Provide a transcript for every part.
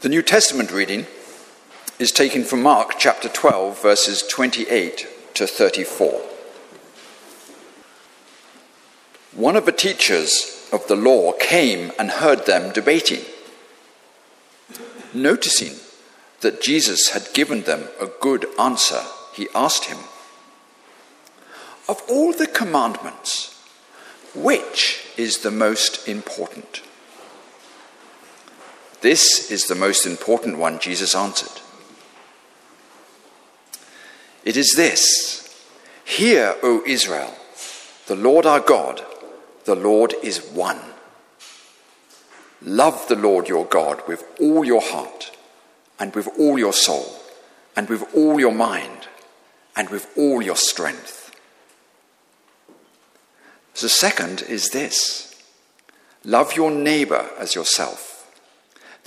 The New Testament reading is taken from Mark chapter 12, verses 28 to 34. One of the teachers of the law came and heard them debating. Noticing that Jesus had given them a good answer, he asked him, Of all the commandments, which is the most important? This is the most important one, Jesus answered. It is this Hear, O Israel, the Lord our God, the Lord is one. Love the Lord your God with all your heart, and with all your soul, and with all your mind, and with all your strength. The second is this love your neighbor as yourself.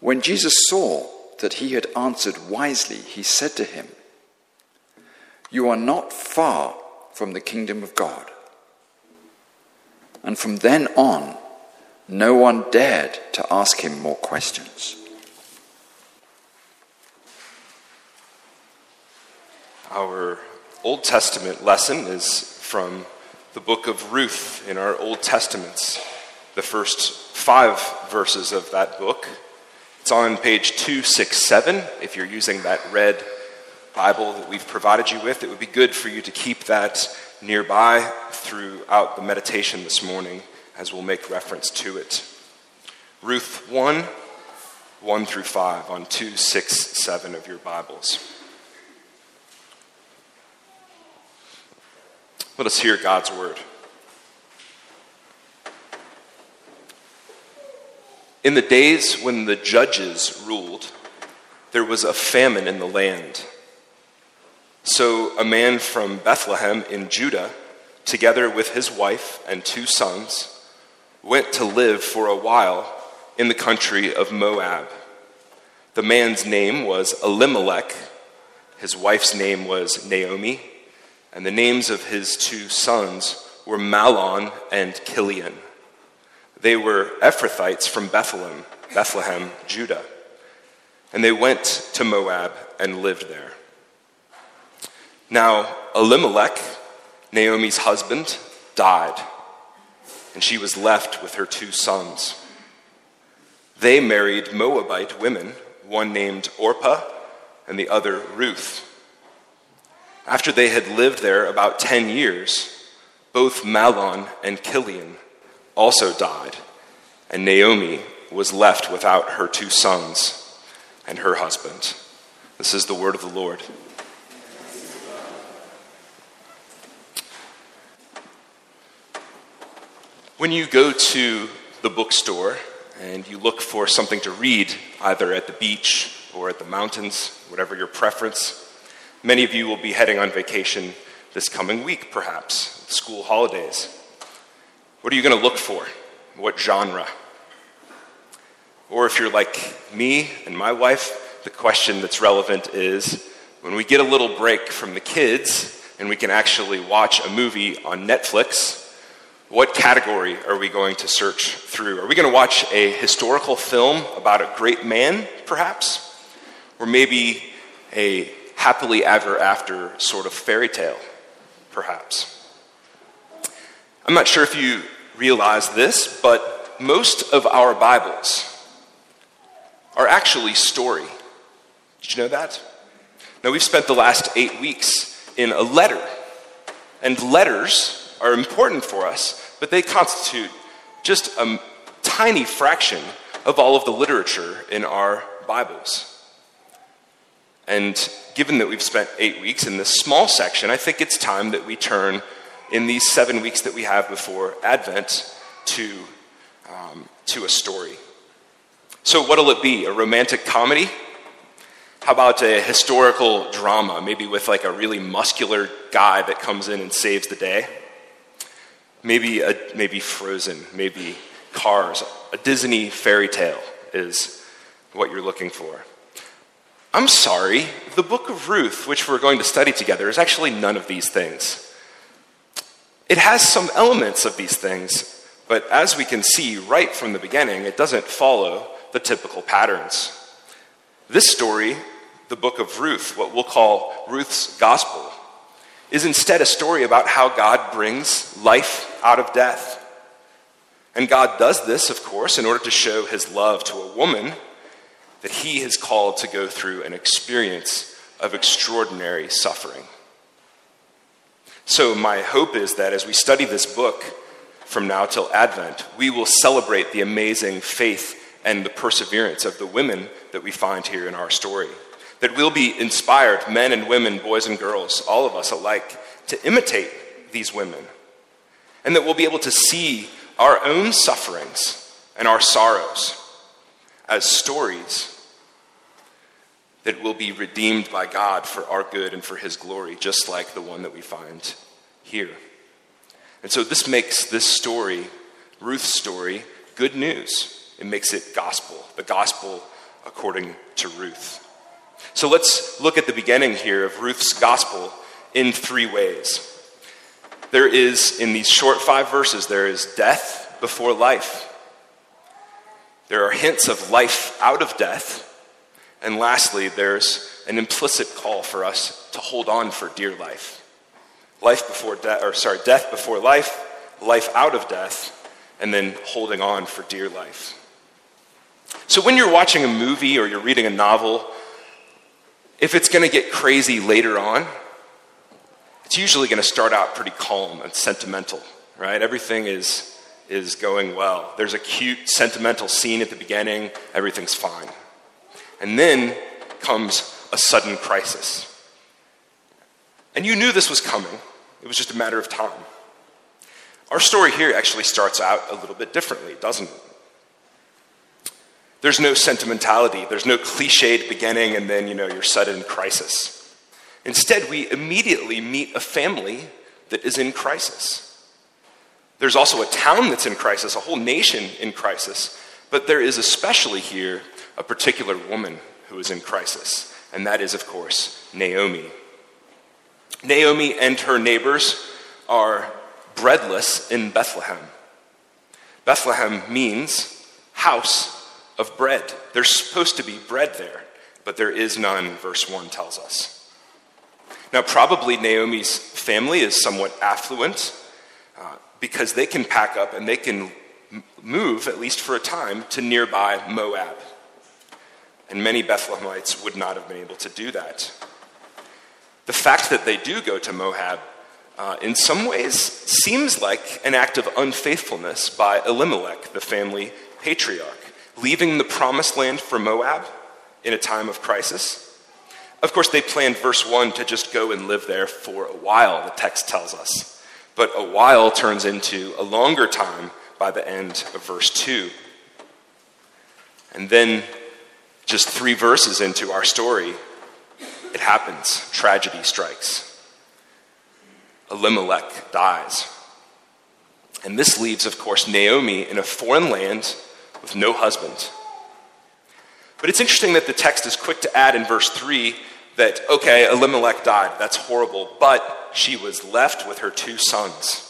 When Jesus saw that he had answered wisely, he said to him, You are not far from the kingdom of God. And from then on, no one dared to ask him more questions. Our Old Testament lesson is from the book of Ruth in our Old Testaments, the first five verses of that book. It's on page 267. If you're using that red Bible that we've provided you with, it would be good for you to keep that nearby throughout the meditation this morning as we'll make reference to it. Ruth 1, 1 through 5 on 267 of your Bibles. Let us hear God's word. In the days when the judges ruled, there was a famine in the land. So a man from Bethlehem in Judah, together with his wife and two sons, went to live for a while in the country of Moab. The man's name was Elimelech, his wife's name was Naomi, and the names of his two sons were Mahlon and Chilion. They were Ephrathites from Bethlehem, Bethlehem, Judah. And they went to Moab and lived there. Now, Elimelech, Naomi's husband, died, and she was left with her two sons. They married Moabite women, one named Orpah and the other Ruth. After they had lived there about 10 years, both Mahlon and Chilion also died, and Naomi was left without her two sons and her husband. This is the word of the Lord. When you go to the bookstore and you look for something to read, either at the beach or at the mountains, whatever your preference, many of you will be heading on vacation this coming week, perhaps, school holidays. What are you going to look for? What genre? Or if you're like me and my wife, the question that's relevant is when we get a little break from the kids and we can actually watch a movie on Netflix, what category are we going to search through? Are we going to watch a historical film about a great man, perhaps? Or maybe a happily ever after sort of fairy tale, perhaps? I'm not sure if you realize this, but most of our Bibles are actually story. Did you know that? Now, we've spent the last eight weeks in a letter, and letters are important for us, but they constitute just a tiny fraction of all of the literature in our Bibles. And given that we've spent eight weeks in this small section, I think it's time that we turn in these seven weeks that we have before Advent to, um, to a story. So, what'll it be? A romantic comedy? How about a historical drama, maybe with like a really muscular guy that comes in and saves the day? Maybe, a, maybe Frozen, maybe Cars. A Disney fairy tale is what you're looking for. I'm sorry, the book of Ruth, which we're going to study together, is actually none of these things. It has some elements of these things, but as we can see right from the beginning, it doesn't follow the typical patterns. This story, the book of Ruth, what we'll call Ruth's gospel, is instead a story about how God brings life out of death. And God does this, of course, in order to show his love to a woman that he has called to go through an experience of extraordinary suffering. So, my hope is that as we study this book from now till Advent, we will celebrate the amazing faith and the perseverance of the women that we find here in our story. That we'll be inspired, men and women, boys and girls, all of us alike, to imitate these women. And that we'll be able to see our own sufferings and our sorrows as stories that will be redeemed by God for our good and for His glory, just like the one that we find here. And so this makes this story, Ruth's story, good news. It makes it gospel, the gospel according to Ruth. So let's look at the beginning here of Ruth's gospel in three ways. There is, in these short five verses, there is death before life. There are hints of life out of death. And lastly, there's an implicit call for us to hold on for dear life. Life before death, or sorry, death before life, life out of death, and then holding on for dear life. So when you're watching a movie or you're reading a novel, if it's going to get crazy later on, it's usually going to start out pretty calm and sentimental, right? Everything is, is going well. There's a cute, sentimental scene at the beginning, everything's fine. And then comes a sudden crisis. And you knew this was coming, it was just a matter of time. Our story here actually starts out a little bit differently, doesn't it? There's no sentimentality, there's no cliched beginning and then, you know, your sudden crisis. Instead, we immediately meet a family that is in crisis. There's also a town that's in crisis, a whole nation in crisis, but there is especially here a particular woman who is in crisis, and that is, of course, Naomi. Naomi and her neighbors are breadless in Bethlehem. Bethlehem means house of bread. There's supposed to be bread there, but there is none, verse 1 tells us. Now, probably Naomi's family is somewhat affluent uh, because they can pack up and they can move, at least for a time, to nearby Moab. And many Bethlehemites would not have been able to do that. The fact that they do go to Moab, uh, in some ways, seems like an act of unfaithfulness by Elimelech, the family patriarch leaving the promised land for Moab in a time of crisis. Of course, they planned, verse 1, to just go and live there for a while, the text tells us. But a while turns into a longer time by the end of verse 2. And then, just three verses into our story, it happens. Tragedy strikes. Elimelech dies. And this leaves, of course, Naomi in a foreign land with no husband. But it's interesting that the text is quick to add in verse 3 that, okay, Elimelech died. That's horrible. But she was left with her two sons.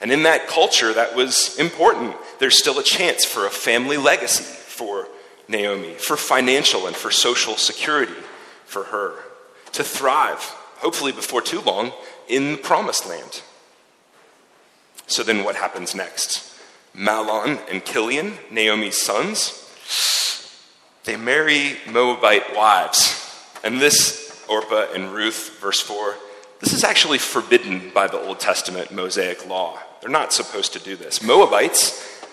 And in that culture, that was important. There's still a chance for a family legacy for Naomi, for financial and for social security for her, to thrive, hopefully before too long, in the promised land. So then what happens next? Mahlon and Chilion, Naomi's sons, they marry Moabite wives. And this, Orpah and Ruth, verse 4, this is actually forbidden by the Old Testament Mosaic law. They're not supposed to do this. Moabites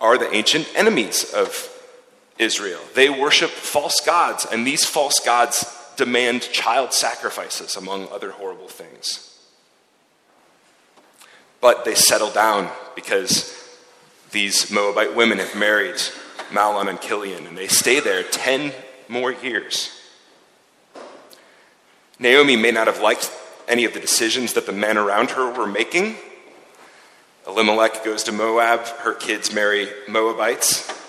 are the ancient enemies of Israel. They worship false gods, and these false gods demand child sacrifices, among other horrible things. But they settle down because these Moabite women have married Mahlon and Chilion, and they stay there 10 more years. Naomi may not have liked any of the decisions that the men around her were making. Elimelech goes to Moab, her kids marry Moabites.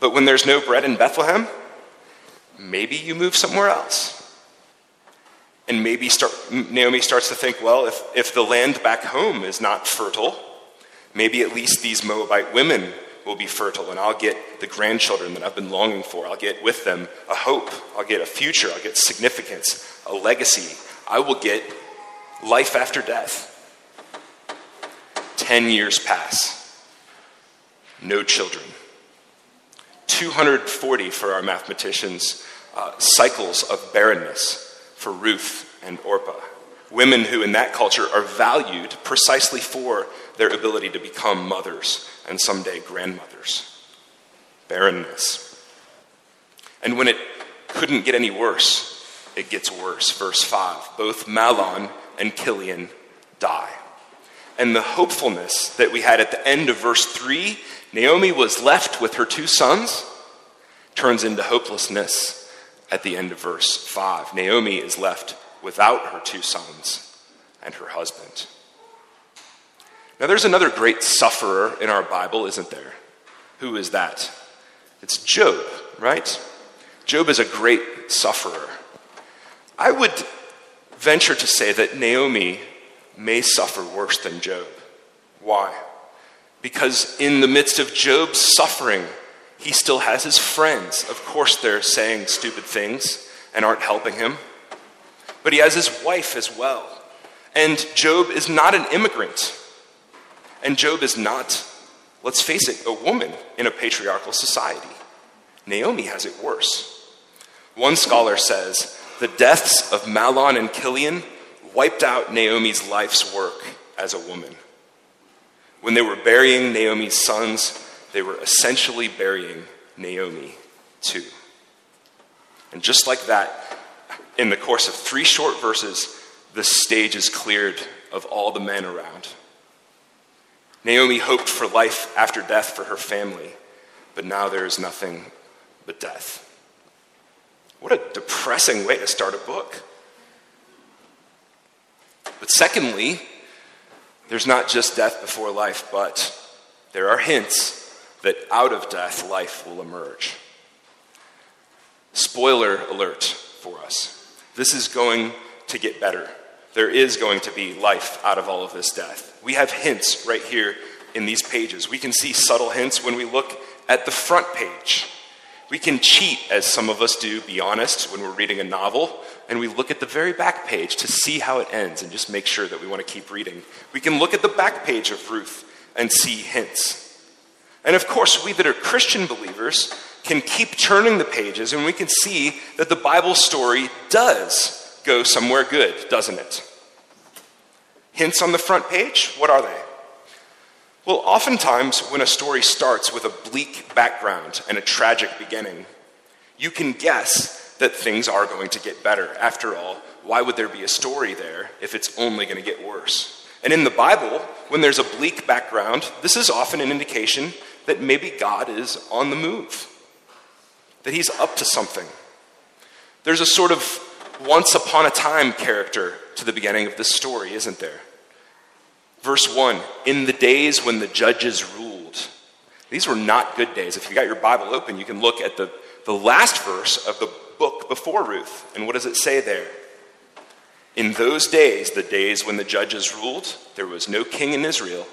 But when there's no bread in Bethlehem, maybe you move somewhere else. And maybe start, Naomi starts to think, well, if, if the land back home is not fertile, maybe at least these Moabite women will be fertile, and I'll get the grandchildren that I've been longing for. I'll get with them a hope. I'll get a future. I'll get significance, a legacy. I will get life after death. Ten years pass. No children. 240 for our mathematicians, uh, cycles of barrenness for Ruth and Orpah. Women who, in that culture, are valued precisely for their ability to become mothers and someday grandmothers. Barrenness. And when it couldn't get any worse, it gets worse. Verse 5 both Mahlon and Chilion die. And the hopefulness that we had at the end of verse 3, Naomi was left with her two sons, turns into hopelessness at the end of verse 5. Naomi is left without her two sons and her husband. Now, there's another great sufferer in our Bible, isn't there? Who is that? It's Job, right? Job is a great sufferer. I would venture to say that Naomi may suffer worse than Job. Why? Because in the midst of Job's suffering, he still has his friends. Of course, they're saying stupid things and aren't helping him. But he has his wife as well. And Job is not an immigrant. And Job is not, let's face it, a woman in a patriarchal society. Naomi has it worse. One scholar says the deaths of Mahlon and Chilion wiped out Naomi's life's work as a woman. When they were burying Naomi's sons, they were essentially burying Naomi too. And just like that, in the course of three short verses, the stage is cleared of all the men around. Naomi hoped for life after death for her family, but now there is nothing but death. What a depressing way to start a book. But secondly, there's not just death before life, but there are hints that out of death, life will emerge. Spoiler alert for us. This is going to get better. There is going to be life out of all of this death. We have hints right here in these pages. We can see subtle hints when we look at the front page. We can cheat, as some of us do, be honest, when we're reading a novel, and we look at the very back page to see how it ends and just make sure that we want to keep reading. We can look at the back page of Ruth and see hints. And of course, we that are Christian believers can keep turning the pages and we can see that the Bible story does go somewhere good, doesn't it? Hints on the front page? What are they? Well, oftentimes when a story starts with a bleak background and a tragic beginning, you can guess that things are going to get better. After all, why would there be a story there if it's only going to get worse? And in the Bible, when there's a bleak background, this is often an indication that maybe God is on the move, that he's up to something. There's a sort of once upon a time character to the beginning of this story, isn't there? Verse 1 In the days when the judges ruled. These were not good days. If you got your Bible open, you can look at the, the last verse of the book before Ruth. And what does it say there? In those days, the days when the judges ruled, there was no king in Israel,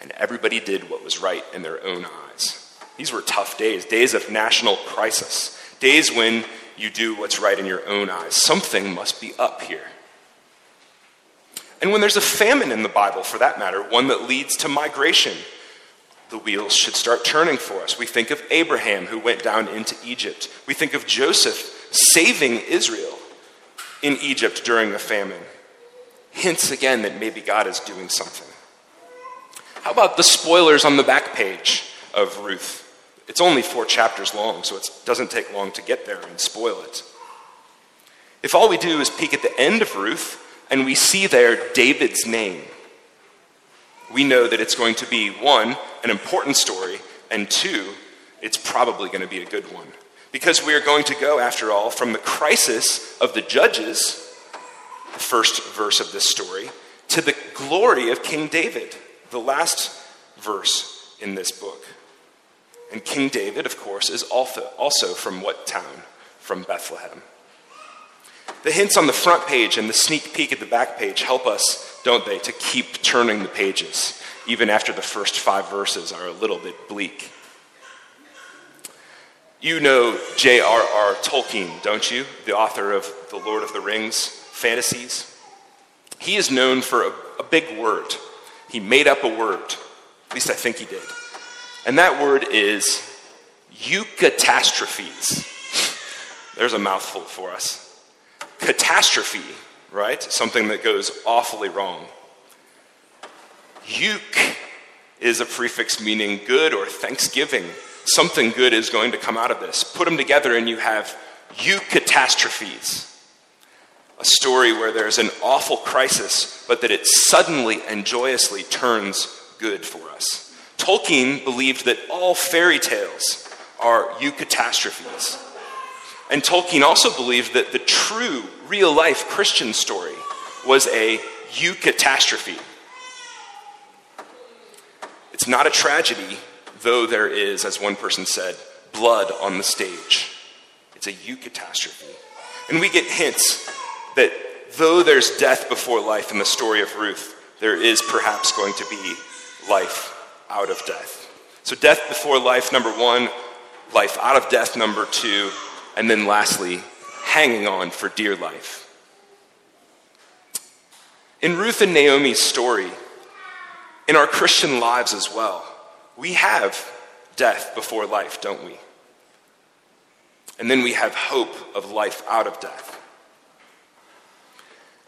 and everybody did what was right in their own eyes. These were tough days, days of national crisis, days when you do what's right in your own eyes. Something must be up here. And when there's a famine in the Bible, for that matter, one that leads to migration, the wheels should start turning for us. We think of Abraham, who went down into Egypt. We think of Joseph saving Israel in Egypt during the famine. Hints again that maybe God is doing something. How about the spoilers on the back page of Ruth? It's only four chapters long, so it doesn't take long to get there and spoil it. If all we do is peek at the end of Ruth, and we see there David's name, we know that it's going to be one, an important story, and two, it's probably going to be a good one. Because we are going to go, after all, from the crisis of the judges, the first verse of this story, to the glory of King David, the last verse in this book. And King David, of course, is also, from what town? From Bethlehem. The hints on the front page and the sneak peek at the back page help us, don't they, to keep turning the pages, even after the first five verses are a little bit bleak. You know J.R.R. Tolkien, don't you? The author of The Lord of the Rings fantasies. He is known for a, a big word. He made up a word. At least I think he did. And that word is eucatastrophes. There's a mouthful for us. Catastrophe, right? Something that goes awfully wrong. Euc is a prefix meaning good or thanksgiving. Something good is going to come out of this. Put them together and you have eucatastrophes. A story where there's an awful crisis, but that it suddenly and joyously turns good for us. Tolkien believed that all fairy tales are eucatastrophes. And Tolkien also believed that the true, real life Christian story was a eucatastrophe. It's not a tragedy, though there is, as one person said, blood on the stage. It's a eucatastrophe. And we get hints that though there's death before life in the story of Ruth, there is perhaps going to be life out of death. So, death before life, number one, life out of death, number two, and then lastly, hanging on for dear life. In Ruth and Naomi's story, in our Christian lives as well, we have death before life, don't we? And then we have hope of life out of death.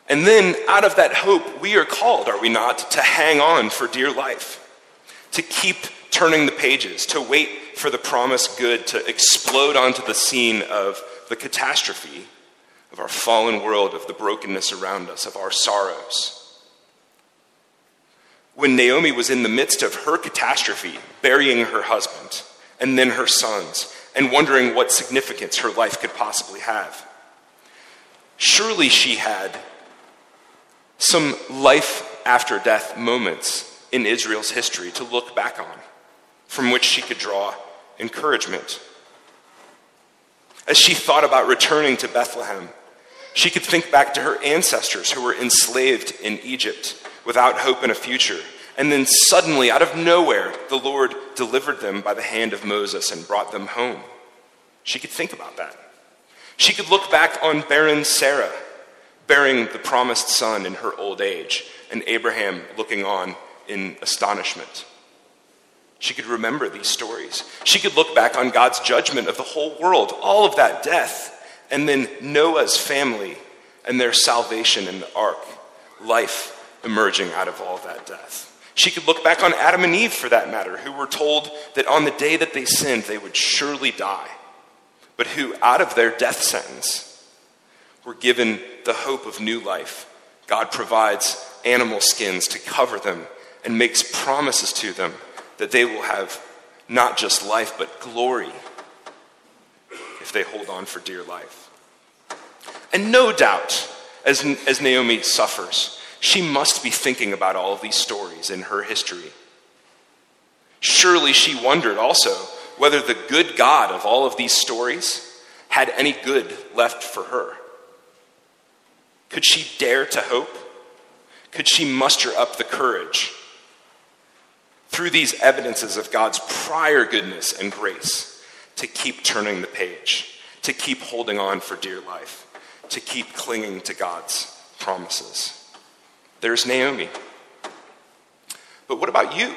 And then, out of that hope, we are called, are we not, to hang on for dear life, to keep turning the pages, to wait for the promised good to explode onto the scene of the catastrophe of our fallen world, of the brokenness around us, of our sorrows. When Naomi was in the midst of her catastrophe, burying her husband and then her sons, and wondering what significance her life could possibly have, surely she had some life after death moments in Israel's history to look back on, from which she could draw encouragement. As she thought about returning to Bethlehem, she could think back to her ancestors who were enslaved in Egypt without hope and a future. And then suddenly, out of nowhere, the Lord delivered them by the hand of Moses and brought them home. She could think about that. She could look back on barren Sarah bearing the promised son in her old age, and Abraham looking on in astonishment. She could remember these stories. She could look back on God's judgment of the whole world, all of that death, and then Noah's family and their salvation in the ark, life emerging out of all that death. She could look back on Adam and Eve, for that matter, who were told that on the day that they sinned, they would surely die, but who, out of their death sentence, were given the hope of new life. God provides animal skins to cover them and makes promises to them that they will have not just life, but glory if they hold on for dear life. And no doubt, as, as Naomi suffers, she must be thinking about all of these stories in her history. Surely she wondered also whether the good God of all of these stories had any good left for her. Could she dare to hope? Could she muster up the courage through these evidences of God's prior goodness and grace to keep turning the page, to keep holding on for dear life, to keep clinging to God's promises? There's Naomi. But what about you?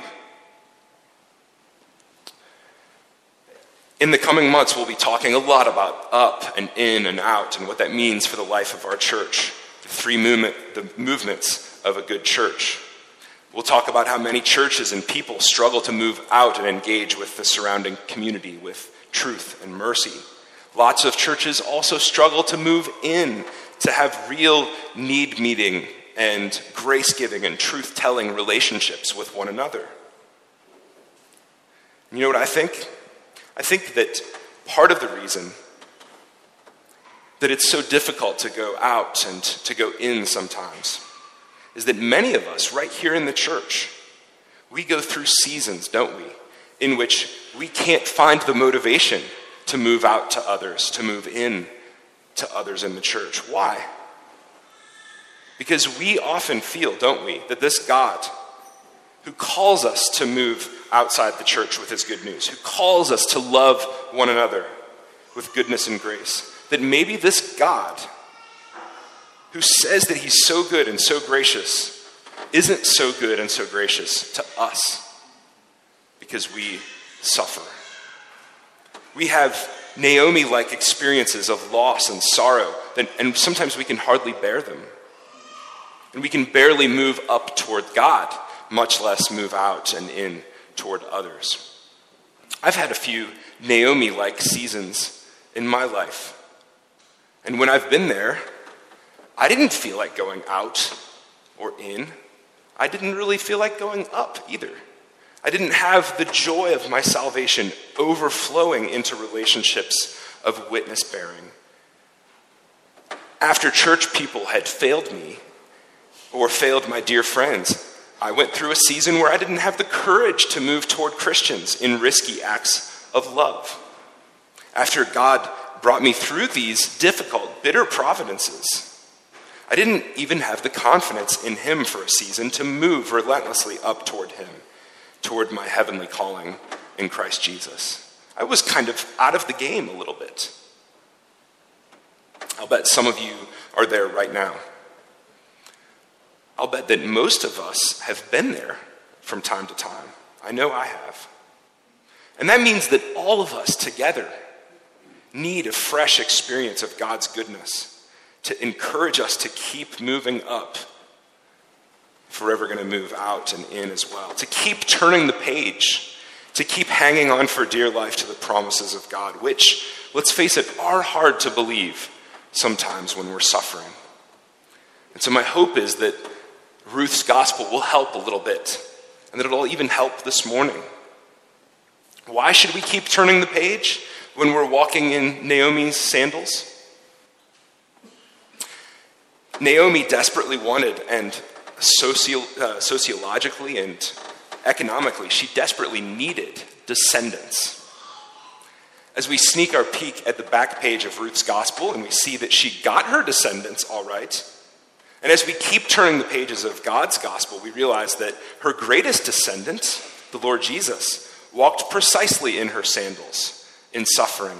In the coming months, we'll be talking a lot about up and in and out and what that means for the life of our church the three movement, the movements of a good church. We'll talk about how many churches and people struggle to move out and engage with the surrounding community with truth and mercy. Lots of churches also struggle to move in, to have real need meeting and grace giving and truth telling relationships with one another. You know what I think? I think that part of the reason that it's so difficult to go out and to go in sometimes is that many of us, right here in the church, we go through seasons, don't we, in which we can't find the motivation to move out to others, to move in to others in the church. Why? Because we often feel, don't we, that this God who calls us to move outside the church with his good news, who calls us to love one another with goodness and grace, that maybe this God who says that he's so good and so gracious isn't so good and so gracious to us because we suffer. We have Naomi like experiences of loss and sorrow, and sometimes we can hardly bear them. And we can barely move up toward God, much less move out and in toward others. I've had a few Naomi like seasons in my life. And when I've been there, I didn't feel like going out or in. I didn't really feel like going up either. I didn't have the joy of my salvation overflowing into relationships of witness bearing. After church people had failed me or failed my dear friends, I went through a season where I didn't have the courage to move toward Christians in risky acts of love. After God brought me through these difficult, bitter providences, I didn't even have the confidence in Him for a season to move relentlessly up toward Him toward my heavenly calling in Christ Jesus. I was kind of out of the game a little bit. I'll bet some of you are there right now. I'll bet that most of us have been there from time to time. I know I have. And that means that all of us together need a fresh experience of God's goodness to encourage us to keep moving up forever going to move out and in as well. To keep turning the page, to keep hanging on for dear life to the promises of God, which, let's face it, are hard to believe sometimes when we're suffering. And so, my hope is that Ruth's gospel will help a little bit, and that it'll even help this morning. Why should we keep turning the page when we're walking in Naomi's sandals? Naomi desperately wanted and socio- uh, sociologically and economically, she desperately needed descendants. As we sneak our peek at the back page of Ruth's gospel and we see that she got her descendants all right, and as we keep turning the pages of God's gospel, we realize that her greatest descendant, the Lord Jesus, walked precisely in her sandals in suffering,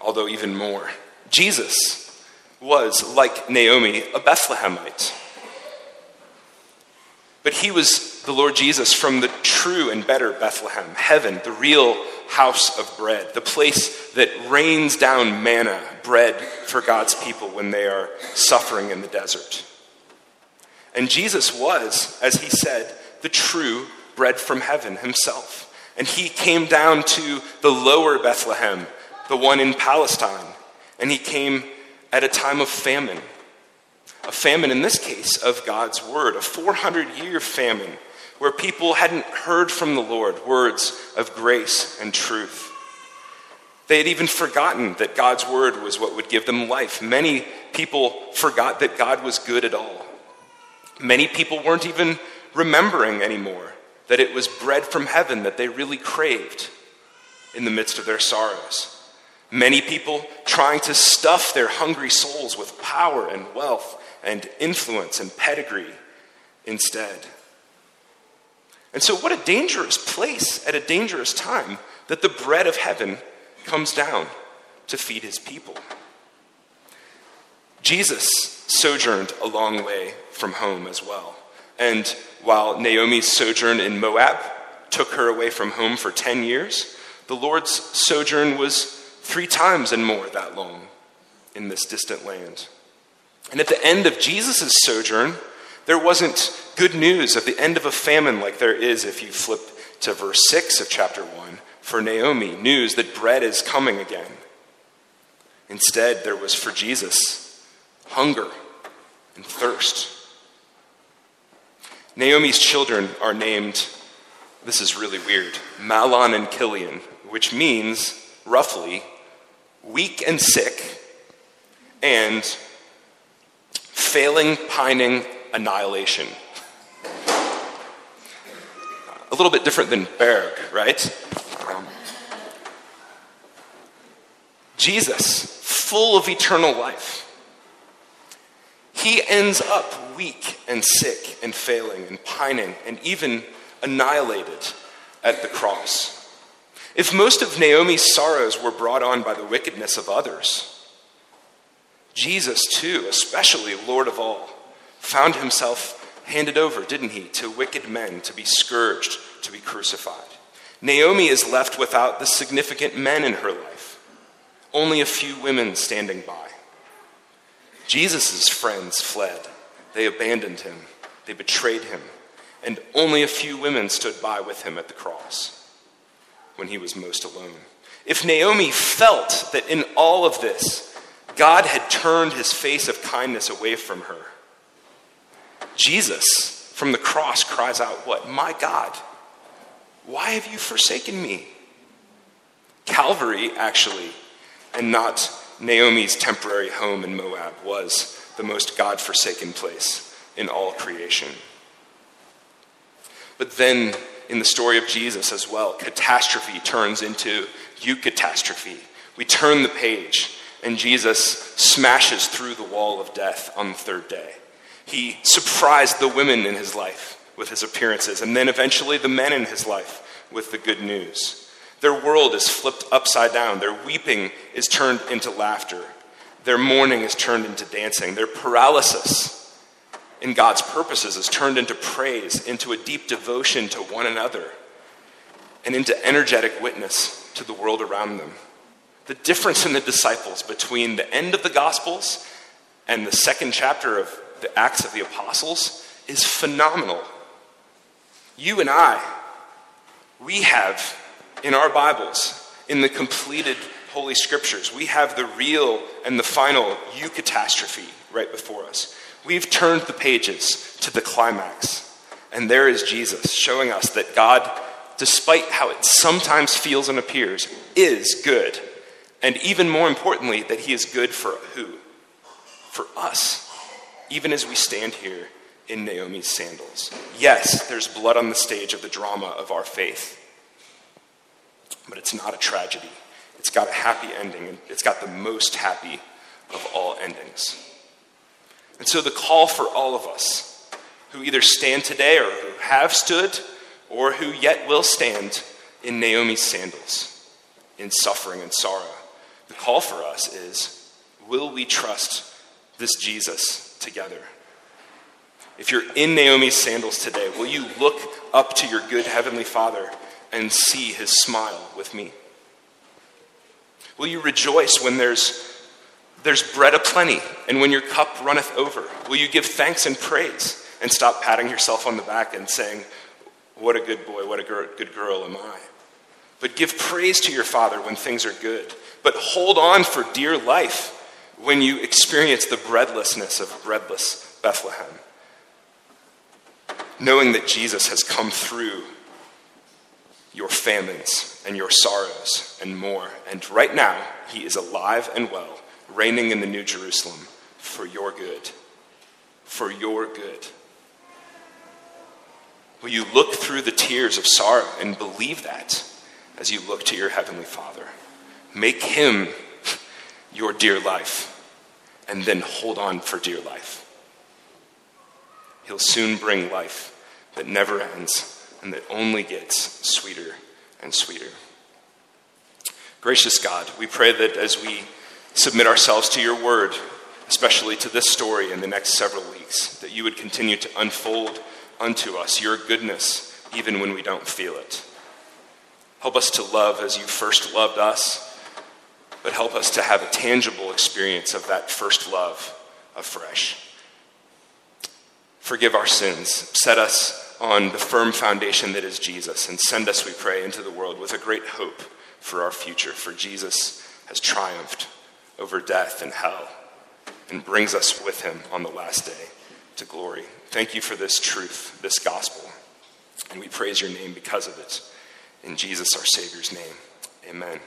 although even more. Jesus was, like Naomi, a Bethlehemite. But he was the Lord Jesus from the true and better Bethlehem, heaven, the real house of bread, the place that rains down manna, bread for God's people when they are suffering in the desert. And Jesus was, as he said, the true bread from heaven himself. And he came down to the lower Bethlehem, the one in Palestine. And he came at a time of famine a famine, in this case, of God's word, a 400 year famine where people hadn't heard from the Lord words of grace and truth. They had even forgotten that God's word was what would give them life. Many people forgot that God was good at all. Many people weren't even remembering anymore that it was bread from heaven that they really craved in the midst of their sorrows. Many people trying to stuff their hungry souls with power and wealth and influence and pedigree instead. And so, what a dangerous place at a dangerous time that the bread of heaven comes down to feed his people. Jesus sojourned a long way from home as well. And while Naomi's sojourn in Moab took her away from home for 10 years, the Lord's sojourn was three times and more that long in this distant land. And at the end of Jesus' sojourn, there wasn't good news at the end of a famine like there is if you flip to verse 6 of chapter 1 for Naomi, news that bread is coming again. Instead, there was for Jesus hunger and thirst. Naomi's children are named, this is really weird, Mahlon and Chilion, which means roughly weak and sick and failing, pining, annihilation. A little bit different than Berg, right? Um, Jesus, full of eternal life, he ends up weak and sick and failing and pining and even annihilated at the cross. If most of Naomi's sorrows were brought on by the wickedness of others, Jesus, too, especially Lord of all, found himself handed over, didn't he, to wicked men to be scourged, to be crucified. Naomi is left without the significant men in her life, only a few women standing by. Jesus' friends fled. They abandoned him. They betrayed him. And only a few women stood by with him at the cross when he was most alone. If Naomi felt that in all of this, God had turned his face of kindness away from her, Jesus from the cross cries out, What? My God, why have you forsaken me? Calvary, actually, and not Naomi's temporary home in Moab was the most God forsaken place in all creation. But then, in the story of Jesus as well, catastrophe turns into eucatastrophe. We turn the page, and Jesus smashes through the wall of death on the third day. He surprised the women in his life with his appearances, and then eventually the men in his life with the good news. Their world is flipped upside down. Their weeping is turned into laughter. Their mourning is turned into dancing. Their paralysis in God's purposes is turned into praise, into a deep devotion to one another, and into energetic witness to the world around them. The difference in the disciples between the end of the Gospels and the second chapter of the Acts of the Apostles is phenomenal. You and I, we have in our Bibles, in the completed Holy Scriptures, we have the real and the final eucatastrophe right before us. We've turned the pages to the climax, and there is Jesus showing us that God, despite how it sometimes feels and appears, is good. And even more importantly, that He is good for who? For us, even as we stand here in Naomi's sandals. Yes, there's blood on the stage of the drama of our faith but it's not a tragedy. It's got a happy ending, and it's got the most happy of all endings. And so, the call for all of us who either stand today or who have stood or who yet will stand in Naomi's sandals in suffering and sorrow, the call for us is will we trust this Jesus together? If you're in Naomi's sandals today, will you look up to your good Heavenly Father and see his smile with me? Will you rejoice when there's, there's bread aplenty and when your cup runneth over? Will you give thanks and praise and stop patting yourself on the back and saying, What a good boy, what a good girl am I? But give praise to your Father when things are good. But hold on for dear life when you experience the breadlessness of breadless Bethlehem. Knowing that Jesus has come through your famines and your sorrows and more. And right now, he is alive and well, reigning in the New Jerusalem for your good. For your good. Will you look through the tears of sorrow and believe that as you look to your Heavenly Father? Make him your dear life and then hold on for dear life. He'll soon bring life that never ends and that only gets sweeter and sweeter. Gracious God, we pray that as we submit ourselves to your word, especially to this story in the next several weeks, that you would continue to unfold unto us your goodness even when we don't feel it. Help us to love as you first loved us, but help us to have a tangible experience of that first love afresh. Forgive our sins. Set us on the firm foundation that is Jesus and send us, we pray, into the world with a great hope for our future. For Jesus has triumphed over death and hell and brings us with him on the last day to glory. Thank you for this truth, this gospel. And we praise your name because of it. In Jesus, our Savior's name, Amen.